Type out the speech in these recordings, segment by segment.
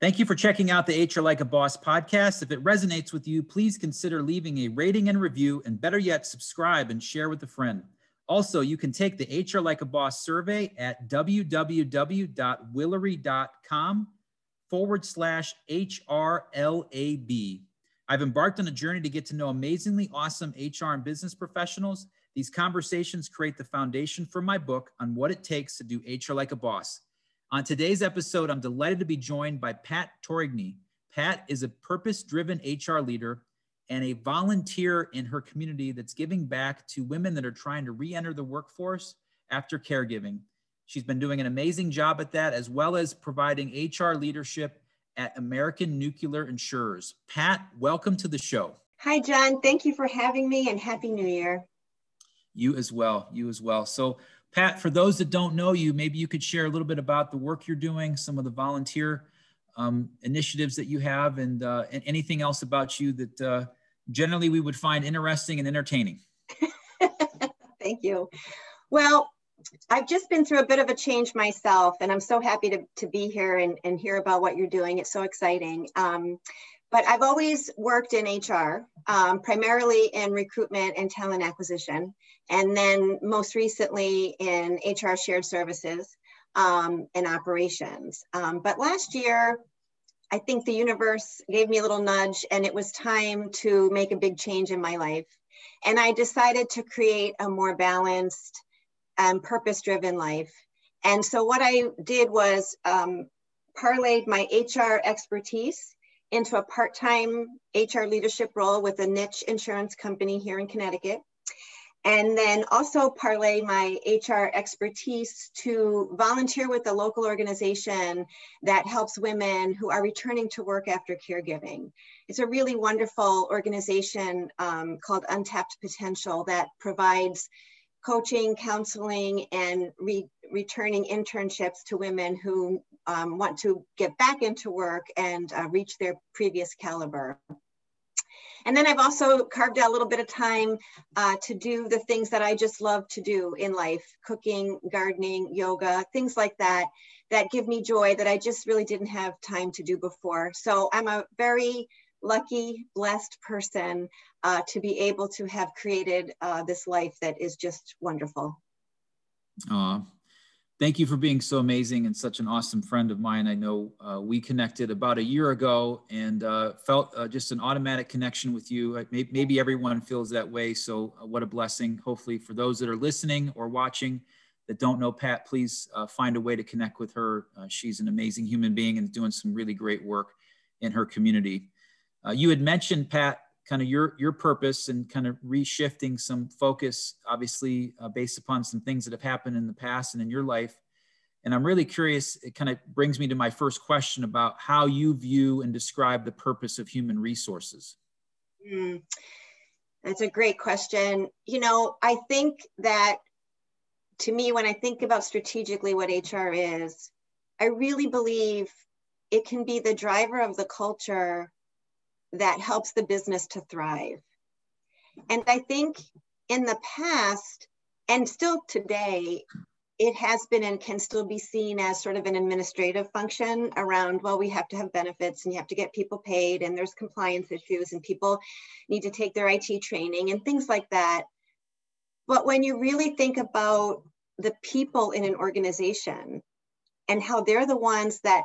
Thank you for checking out the HR Like a Boss podcast. If it resonates with you, please consider leaving a rating and review, and better yet, subscribe and share with a friend. Also, you can take the HR Like a Boss survey at www.willery.com forward slash HRLAB. I've embarked on a journey to get to know amazingly awesome HR and business professionals. These conversations create the foundation for my book on what it takes to do HR like a boss. On today's episode, I'm delighted to be joined by Pat Torigny. Pat is a purpose driven HR leader and a volunteer in her community that's giving back to women that are trying to re enter the workforce after caregiving. She's been doing an amazing job at that, as well as providing HR leadership at American Nuclear Insurers. Pat, welcome to the show. Hi, John. Thank you for having me and Happy New Year. You as well. You as well. So, Pat, for those that don't know you, maybe you could share a little bit about the work you're doing, some of the volunteer um, initiatives that you have, and, uh, and anything else about you that uh, generally we would find interesting and entertaining. Thank you. Well, I've just been through a bit of a change myself, and I'm so happy to, to be here and, and hear about what you're doing. It's so exciting. Um, but I've always worked in HR, um, primarily in recruitment and talent acquisition, and then most recently in HR shared services um, and operations. Um, but last year, I think the universe gave me a little nudge, and it was time to make a big change in my life. And I decided to create a more balanced and purpose driven life. And so, what I did was um, parlayed my HR expertise into a part-time HR leadership role with a niche insurance company here in Connecticut. And then also parlay my HR expertise to volunteer with a local organization that helps women who are returning to work after caregiving. It's a really wonderful organization um, called Untapped Potential that provides coaching, counseling, and re returning internships to women who um, want to get back into work and uh, reach their previous caliber. And then I've also carved out a little bit of time uh, to do the things that I just love to do in life cooking, gardening, yoga, things like that, that give me joy that I just really didn't have time to do before. So I'm a very lucky, blessed person uh, to be able to have created uh, this life that is just wonderful. Aw, thank you for being so amazing and such an awesome friend of mine. I know uh, we connected about a year ago and uh, felt uh, just an automatic connection with you. Maybe everyone feels that way. So, uh, what a blessing. Hopefully, for those that are listening or watching that don't know Pat, please uh, find a way to connect with her. Uh, she's an amazing human being and doing some really great work in her community. you had mentioned, Pat, kind of your your purpose and kind of reshifting some focus obviously uh, based upon some things that have happened in the past and in your life. And i'm really curious it kind of brings me to my first question about how you view and describe the purpose of human resources. Mm, that's a great question. You know i think that to me when i think about strategically what hr is i really believe it can be the driver of the culture that helps the business to thrive. And I think in the past, and still today, it has been and can still be seen as sort of an administrative function around, well, we have to have benefits and you have to get people paid and there's compliance issues and people need to take their IT training and things like that. But when you really think about the people in an organization and how they're the ones that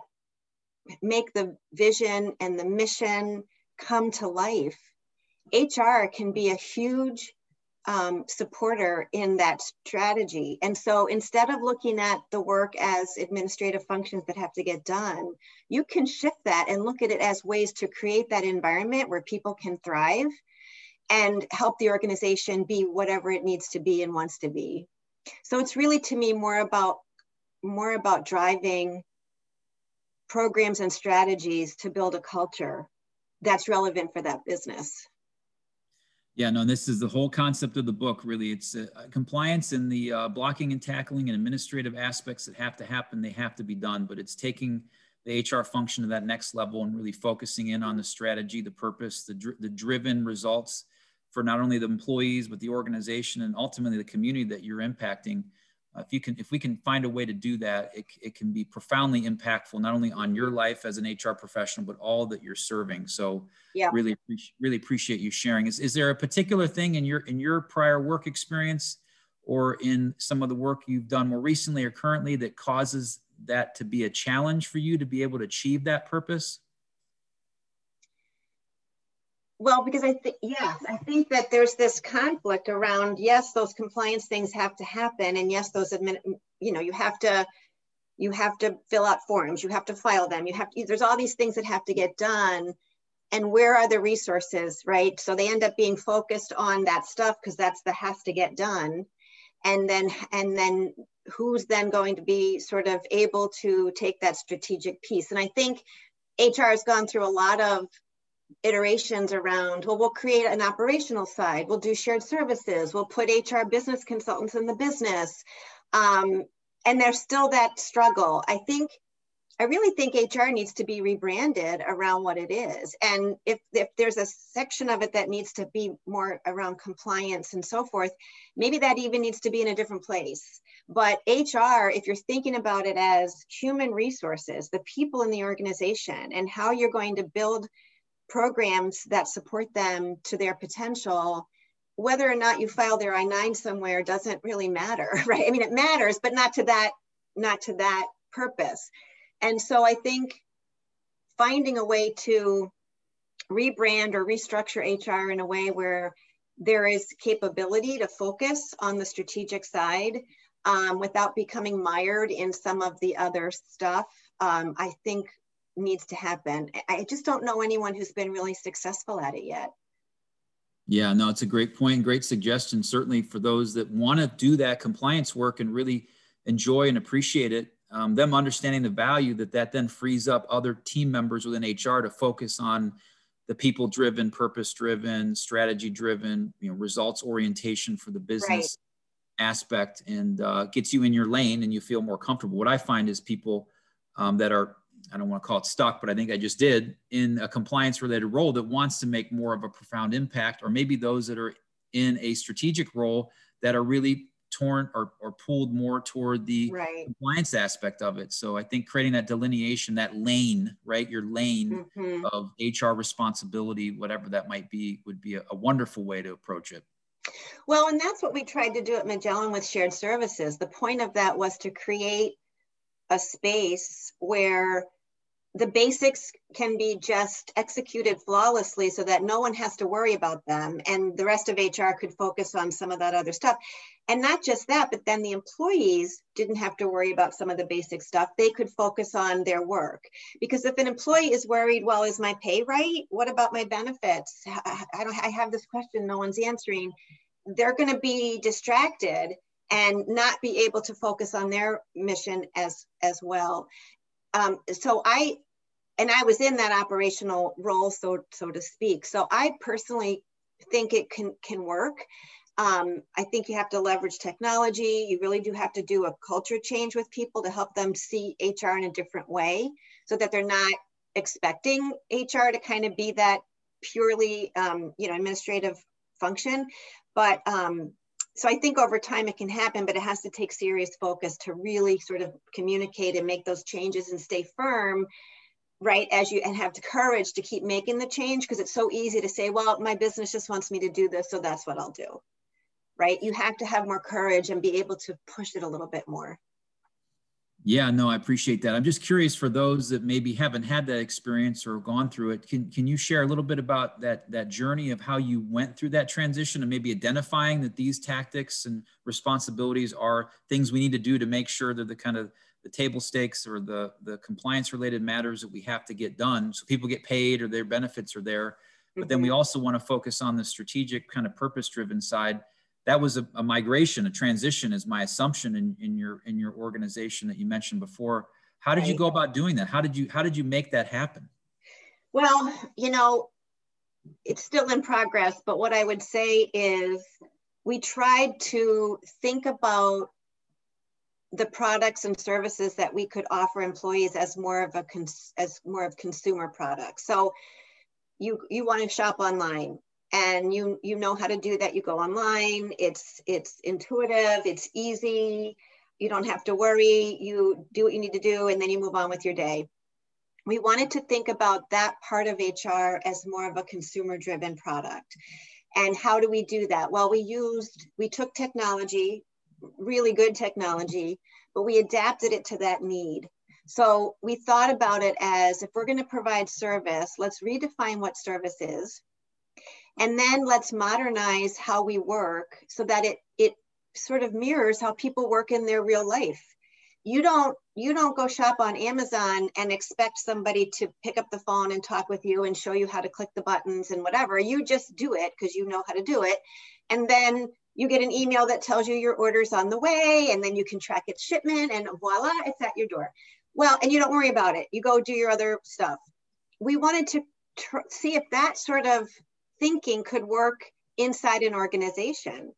make the vision and the mission come to life, HR can be a huge um, supporter in that strategy. And so instead of looking at the work as administrative functions that have to get done, you can shift that and look at it as ways to create that environment where people can thrive and help the organization be whatever it needs to be and wants to be. So it's really to me more about more about driving programs and strategies to build a culture that's relevant for that business. Yeah, no, this is the whole concept of the book, really. It's uh, compliance and the uh, blocking and tackling and administrative aspects that have to happen, they have to be done, but it's taking the HR function to that next level and really focusing in on the strategy, the purpose, the, dr- the driven results for not only the employees, but the organization and ultimately the community that you're impacting. Uh, if you can if we can find a way to do that it, it can be profoundly impactful not only on your life as an hr professional but all that you're serving. So yeah. really appreciate really appreciate you sharing. Is, is there a particular thing in your in your prior work experience or in some of the work you've done more recently or currently that causes that to be a challenge for you to be able to achieve that purpose well, because I think, yes, I think that there's this conflict around, yes, those compliance things have to happen. And yes, those admin, you know, you have to, you have to fill out forms, you have to file them, you have to, there's all these things that have to get done. And where are the resources, right? So they end up being focused on that stuff because that's the has to get done. And then, and then who's then going to be sort of able to take that strategic piece? And I think HR has gone through a lot of iterations around, well, we'll create an operational side, we'll do shared services, we'll put HR business consultants in the business. Um, and there's still that struggle. I think, I really think HR needs to be rebranded around what it is. And if, if there's a section of it that needs to be more around compliance and so forth, maybe that even needs to be in a different place. But HR, if you're thinking about it as human resources, the people in the organization and how you're going to build programs that support them to their potential whether or not you file their i9 somewhere doesn't really matter right? I mean it matters but not to that not to that purpose. And so i think finding a way to rebrand or restructure hr in a way where there is capability to focus on the strategic side um, without becoming mired in some of the other stuff um, i think needs to happen. I just don't know anyone who's been really successful at it yet. Yeah, no, it's a great point, great suggestion. Certainly for those that want to do that compliance work and really enjoy and appreciate it, um, them understanding the value that that then frees up other team members within HR to focus on the people-driven, purpose-driven, strategy-driven, you know, results orientation for the business right. aspect, and uh, gets you in your lane and you feel more comfortable. What I find is people um, that are I don't want to call it stuck, but I think I just did in a compliance related role that wants to make more of a profound impact, or maybe those that are in a strategic role that are really torn or, or pulled more toward the right. compliance aspect of it. So I think creating that delineation, that lane, right, your lane mm-hmm. of HR responsibility, whatever that might be, would be a, a wonderful way to approach it. Well, and that's what we tried to do at Magellan with shared services. The point of that was to create a space where the basics can be just executed flawlessly so that no one has to worry about them and the rest of hr could focus on some of that other stuff. And not just that but then the employees didn't have to worry about some of the basic stuff. They could focus on their work. Because if an employee is worried well is my pay right? What about my benefits? I don't i have this question no one's answering. They're going to be distracted and not be able to focus on their mission as as well um, so I and I was in that operational role, so so to speak. So I personally think it can can work. Um, I think you have to leverage technology. You really do have to do a culture change with people to help them see HR in a different way, so that they're not expecting HR to kind of be that purely, um, you know, administrative function. But um, so I think over time it can happen, but it has to take serious focus to really sort of communicate and make those changes and stay firm right as you and have the courage to keep making the change because it's so easy to say well my business just wants me to do this so that's what i'll do right? You have to have more courage and be able to push it a little bit more yeah no i appreciate that i'm just curious for those that maybe haven't had that experience or gone through it can, can you share a little bit about that that journey of how you went through that transition and maybe identifying that these tactics and responsibilities are things we need to do to make sure that the kind of the table stakes or the, the compliance related matters that we have to get done so people get paid or their benefits are there. But then we mm-hmm. also want to focus on the strategic kind of purpose driven side. That was a, a, migration, a transition is my assumption in, in your in your organization that you mentioned before. How did right. you go about doing that? How did you how did you make that happen? Well, you know, it's still in progress, but what I would say is we tried to think about the products and services that we could offer employees as more of a cons- as more of consumer products. So you you want to shop online and you you know how to do that. You go online. It's it's intuitive. It's easy. You don't have to worry. You do what you need to do, and then you move on with your day. We wanted to think about that part of HR as more of a consumer driven product. And how do we do that? Well, we used, we took technology, really good technology, but we adapted it to that need. So we thought about it as if we're going to provide service, let's redefine what service is. And then let's modernize how we work so that it, it sort of mirrors how people work in their real life. You don't you don't go shop on Amazon and expect somebody to pick up the phone and talk with you and show you how to click the buttons and whatever. You just do it because you know how to do it. And then you get an email that tells you your order's on the way and then you can track its shipment and voila, it's at your door. Well, and you don't worry about it. You go do your other stuff. We wanted to tr- see if that sort of thinking could work inside an organization.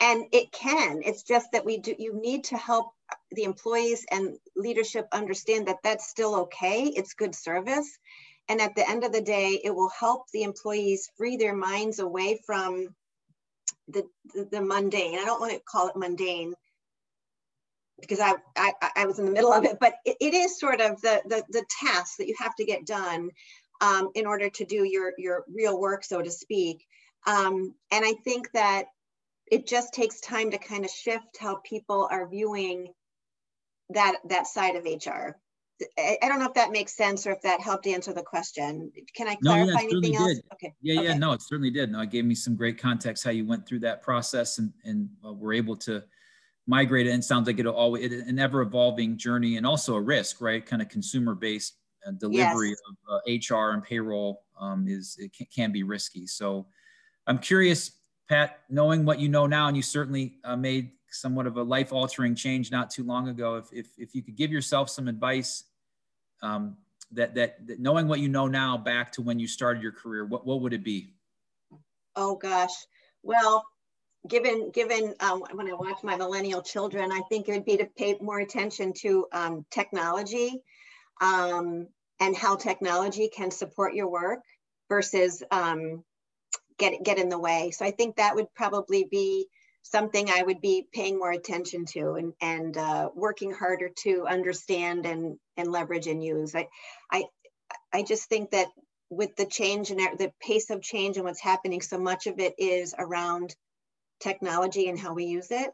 And it can. It's just that we do you need to help the employees and leadership understand that that's still okay. It's good service. And at the end of the day, it will help the employees free their minds away from the, the, the mundane. I don't want to call it mundane because I, I, I was in the middle of it, but it, it is sort of the, the, the task that you have to get done um, in order to do your, your real work, so to speak. Um, and I think that it just takes time to kind of shift how people are viewing that, that side of HR. I, I don't know if that makes sense or if that helped answer the question. Can I clarify no, yeah, anything else? Did. Okay. Yeah, yeah, no, it certainly did. No, it gave me some great context how you went through that process and, and uh, were able to migrate it. And sounds like it'll always it, an ever evolving journey and also a risk, right? Kind of consumer based delivery yes. of uh, HR and payroll um, is it can, can, be risky. So I'm curious, Pat, knowing what you know now, and you certainly uh, made somewhat of a life altering change not too long ago. If, if, if you could give yourself some advice um, that, that, that knowing what you know now back to when you started your career, what, what would it be? Oh gosh. Well, given given um, when I watch my millennial children, I think it would be to pay more attention to um, technology um, and how technology can support your work versus um, get get in the way. So I think that would probably be something I would be paying more attention to and and uh, working harder to understand and and leverage and use. I I I just think that with the change and the pace of change and what's happening, so much of it is around technology and how we use it.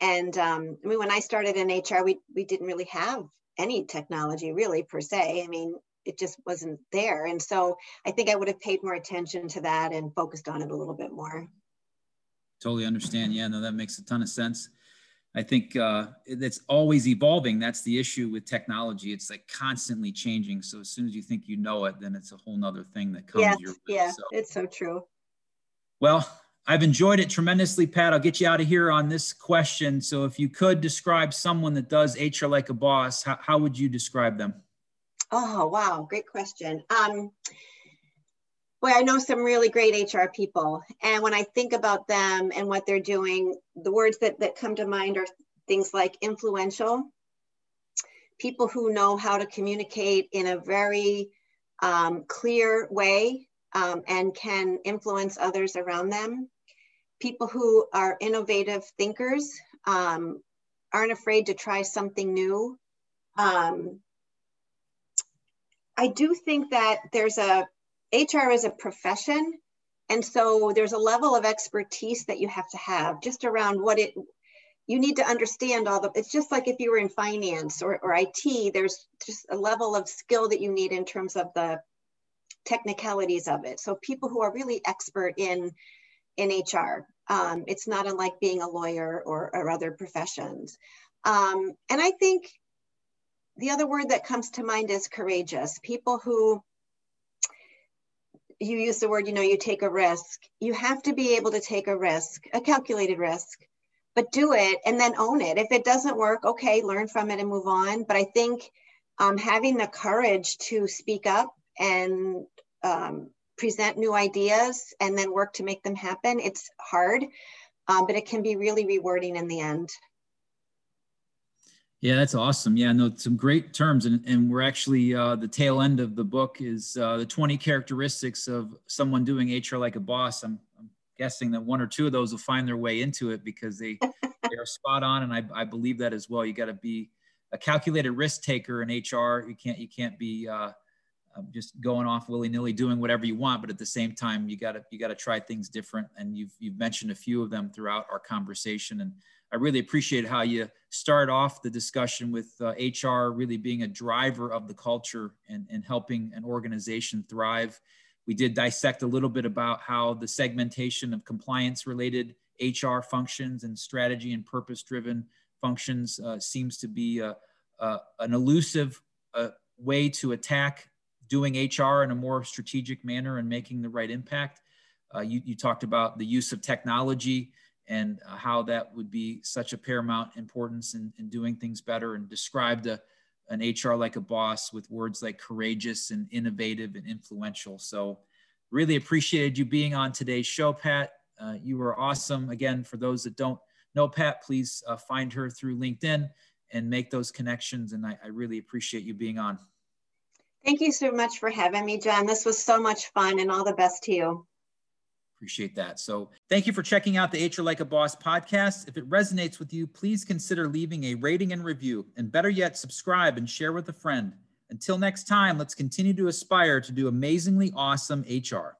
And um, I mean, when I started in HR, we, we didn't really have any technology really per se. I mean, it just wasn't there. And so I think I would have paid more attention to that and focused on it a little bit more. Totally understand. Yeah, no, that makes a ton of sense. I think uh, it's always evolving. That's the issue with technology. It's like constantly changing. So as soon as you think you know it, then it's a whole nother thing that comes yes, your way. Yeah, so. it's so true. Well, I've enjoyed it tremendously, Pat. I'll get you out of here on this question. So, if you could describe someone that does HR like a boss, how, how would you describe them? Oh, wow. Great question. Um, well, I know some really great HR people. And when I think about them and what they're doing, the words that, that come to mind are things like influential, people who know how to communicate in a very um, clear way um, and can influence others around them people who are innovative thinkers, um, aren't afraid to try something new. Um, I do think that there's a, HR is a profession. And so there's a level of expertise that you have to have just around what it, you need to understand all the, it's just like if you were in finance or, or IT, there's just a level of skill that you need in terms of the technicalities of it. So people who are really expert in, in HR, um, it's not unlike being a lawyer or, or other professions. Um, and I think the other word that comes to mind is courageous. People who, you use the word, you know, you take a risk. You have to be able to take a risk, a calculated risk, but do it and then own it. If it doesn't work, okay, learn from it and move on. But I think um, having the courage to speak up and um, present new ideas and then work to make them happen. It's hard, um, but it can be really rewarding in the end. Yeah, that's awesome. Yeah, no, some great terms, and, and we're actually uh, the tail end of the book is uh, the 20 characteristics of someone doing HR like a boss. I'm, I'm, guessing that one or two of those will find their way into it because they they're spot on, and I, I believe that as well. You got to be a calculated risk taker in HR. You can't you can't be uh, um, just going off willy nilly doing whatever you want, but at the same time, you got to you got to try things different. And you've you've mentioned a few of them throughout our conversation, and I really appreciate how you start off the discussion with uh, HR really being a driver of the culture and, and helping an organization thrive. We did dissect a little bit about how the segmentation of compliance related HR functions and strategy and purpose driven functions uh, seems to be a, a, an elusive uh, way to attack doing HR in a more strategic manner and making the right impact. Uh, you, you, talked about the use of technology and uh, how that would be such a paramount importance in, in doing things better and described a, an HR like a boss with words like courageous and innovative and influential. So really appreciated you being on today's show, Pat. Uh, you were awesome. Again, for those that don't know Pat, please uh, find her through LinkedIn and make those connections. And I, I really appreciate you being on. Thank you so much for having me, John. This was so much fun and all the best to you. Appreciate that. So, thank you for checking out the HR Like a Boss podcast. If it resonates with you, please consider leaving a rating and review. And better yet, subscribe and share with a friend. Until next time, let's continue to aspire to do amazingly awesome HR.